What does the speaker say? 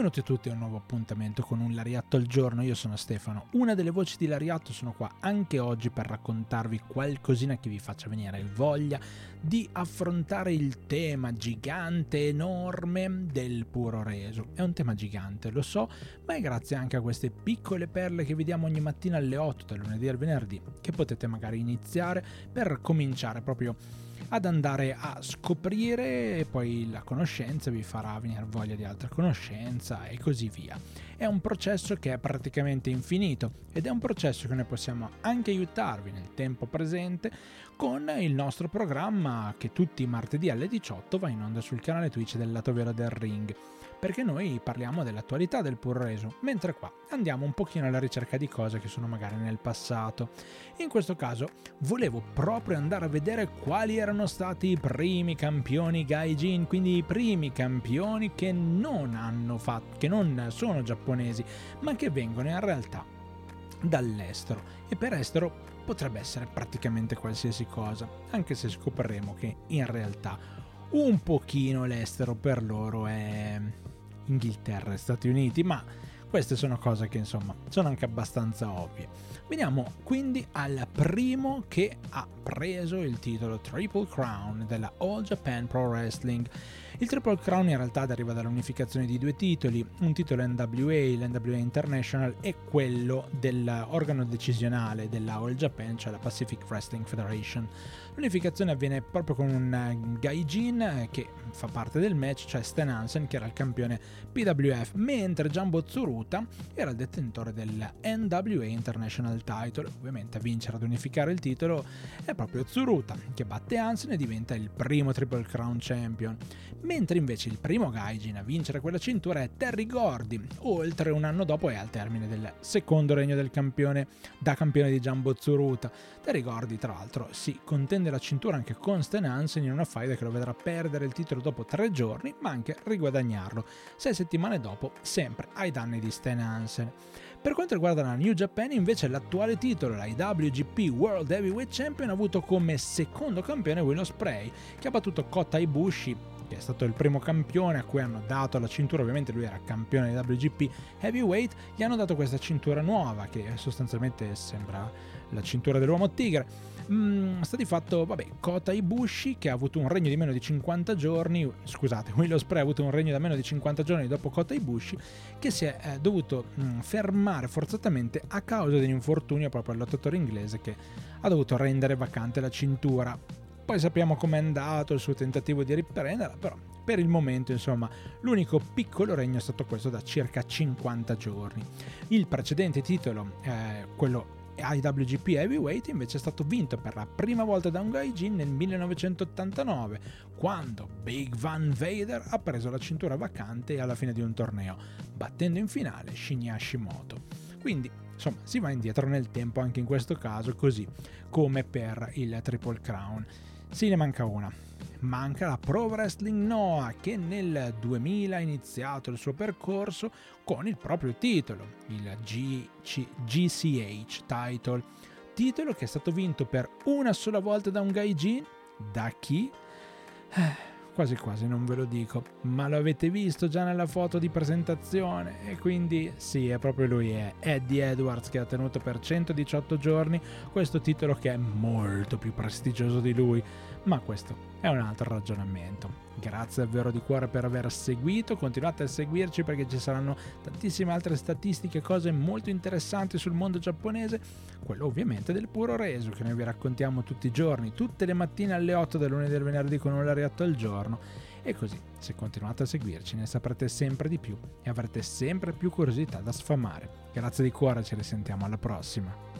Benvenuti tutti a un nuovo appuntamento con un Lariatto al giorno, io sono Stefano, una delle voci di Lariatto, sono qua anche oggi per raccontarvi qualcosina che vi faccia venire voglia di affrontare il tema gigante, enorme del puro reso. È un tema gigante, lo so, ma è grazie anche a queste piccole perle che vediamo ogni mattina alle 8, dal lunedì al venerdì, che potete magari iniziare per cominciare proprio ad andare a scoprire e poi la conoscenza vi farà venire voglia di altra conoscenza e così via. È un processo che è praticamente infinito ed è un processo che noi possiamo anche aiutarvi nel tempo presente con il nostro programma che tutti i martedì alle 18 va in onda sul canale Twitch del lato vero del ring perché noi parliamo dell'attualità del pur reso, mentre qua andiamo un pochino alla ricerca di cose che sono magari nel passato. In questo caso volevo proprio andare a vedere quali erano stati i primi campioni Gaijin, quindi i primi campioni che non hanno fatto, che non sono giapponesi, ma che vengono in realtà dall'estero. E per estero potrebbe essere praticamente qualsiasi cosa, anche se scopriremo che in realtà un pochino l'estero per loro è Inghilterra e Stati Uniti, ma queste sono cose che insomma sono anche abbastanza ovvie. Veniamo quindi al primo che ha preso il titolo Triple Crown della All Japan Pro Wrestling il Triple Crown in realtà deriva dall'unificazione di due titoli, un titolo NWA, l'NWA International, e quello dell'organo decisionale della All Japan, cioè la Pacific Wrestling Federation. L'unificazione avviene proprio con un Gaijin che fa parte del match, cioè Stan Hansen che era il campione PWF, mentre Jumbo Tsuruta era il detentore del NWA International Title. Ovviamente a vincere ad unificare il titolo è proprio Tsuruta che batte Hansen e diventa il primo Triple Crown Champion mentre invece il primo Gaijin a vincere quella cintura è Terry Gordy, oltre un anno dopo è al termine del secondo regno del campione da campione di Jumbo Tsuruta. Terry Gordy, tra l'altro, si contende la cintura anche con Stan Hansen in una faida che lo vedrà perdere il titolo dopo tre giorni, ma anche riguadagnarlo, sei settimane dopo, sempre ai danni di Stan Hansen. Per quanto riguarda la New Japan, invece, l'attuale titolo, la IWGP World Heavyweight Champion, ha avuto come secondo campione Willow Spray, che ha battuto Kota Ibushi che è stato il primo campione a cui hanno dato la cintura, ovviamente lui era campione di WGP Heavyweight, gli hanno dato questa cintura nuova che sostanzialmente sembra la cintura dell'uomo tigre. Mm, sta di fatto, vabbè, Kota Ibushi che ha avuto un regno di meno di 50 giorni, scusate, Willow Spray ha avuto un regno da meno di 50 giorni dopo Kota Ibushi che si è eh, dovuto mm, fermare forzatamente a causa di un infortunio proprio al lottatore inglese che ha dovuto rendere vacante la cintura poi sappiamo com'è andato il suo tentativo di riprenderla, però per il momento insomma l'unico piccolo regno è stato questo da circa 50 giorni. Il precedente titolo, eh, quello IWGP Heavyweight invece è stato vinto per la prima volta da un Gaijin nel 1989, quando Big Van Vader ha preso la cintura vacante alla fine di un torneo, battendo in finale Shinya Hashimoto. Quindi, insomma, si va indietro nel tempo anche in questo caso, così come per il Triple Crown. Sì, ne manca una. Manca la Pro Wrestling Noah che nel 2000 ha iniziato il suo percorso con il proprio titolo, il GC- GCH Title, titolo che è stato vinto per una sola volta da un Gaijin, da chi? Quasi quasi non ve lo dico, ma lo avete visto già nella foto di presentazione? E quindi sì, è proprio lui, è Eddie Edwards che ha tenuto per 118 giorni questo titolo che è molto più prestigioso di lui, ma questo è un altro ragionamento. Grazie davvero di cuore per aver seguito, continuate a seguirci perché ci saranno tantissime altre statistiche cose molto interessanti sul mondo giapponese, quello ovviamente del puro reso che noi vi raccontiamo tutti i giorni, tutte le mattine alle 8 del lunedì del venerdì con un lariatto al giorno. E così, se continuate a seguirci, ne saprete sempre di più e avrete sempre più curiosità da sfamare. Grazie di cuore, ci risentiamo alla prossima.